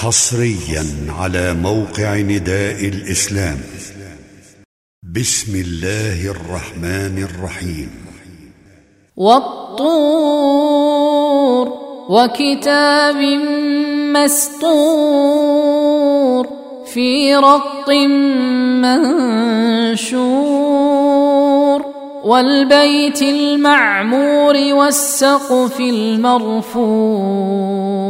حصريا على موقع نداء الإسلام. بسم الله الرحمن الرحيم. والطور وكتاب مسطور في رق منشور والبيت المعمور والسقف المرفوع.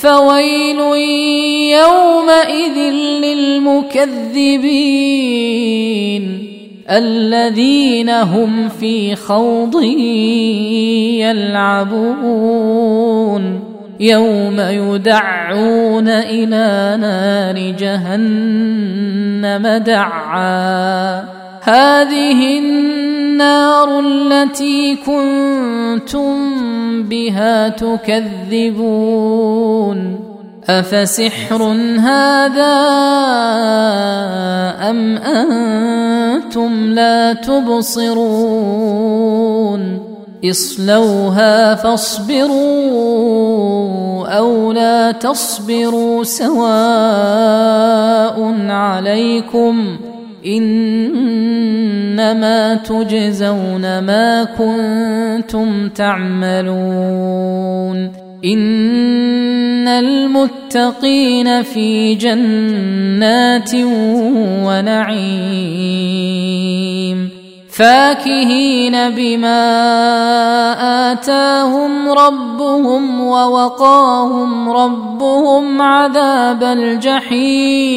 فويل يومئذ للمكذبين الذين هم في خوض يلعبون يوم يدعون إلى نار جهنم دعا. هذه النار التي كنتم بها تكذبون أفسحر هذا أم أنتم لا تبصرون اصلوها فاصبروا أو لا تصبروا سواء عليكم إنما تجزون ما كنتم تعملون. إن المتقين في جنات ونعيم. فاكهين بما آتاهم ربهم ووقاهم ربهم عذاب الجحيم.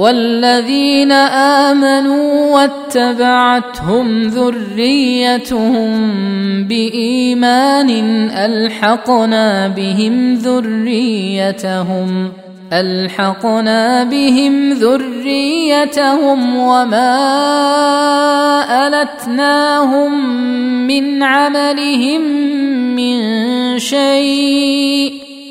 والذين آمنوا واتبعتهم ذريتهم بإيمان ألحقنا بهم ذريتهم ألحقنا بهم ذريتهم وما ألتناهم من عملهم من شيء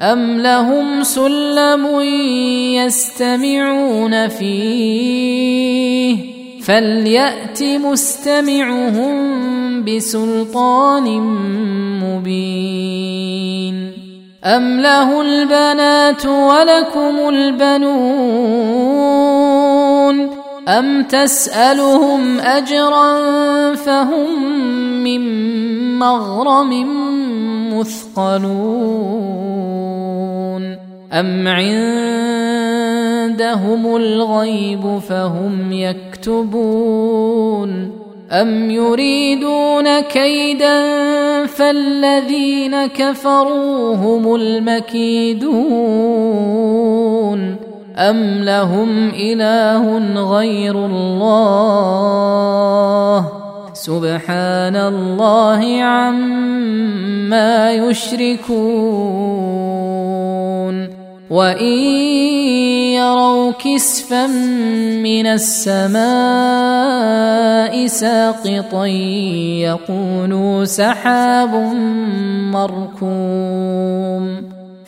أم لهم سلم يستمعون فيه فليات مستمعهم بسلطان مبين ام له البنات ولكم البنون ام تسالهم اجرا فهم من مغرم مثقلون ام عندهم الغيب فهم يكتبون ام يريدون كيدا فالذين كفروا هم المكيدون ام لهم اله غير الله سبحان الله عما يشركون وان يروا كسفا من السماء ساقطا يقولوا سحاب مركوم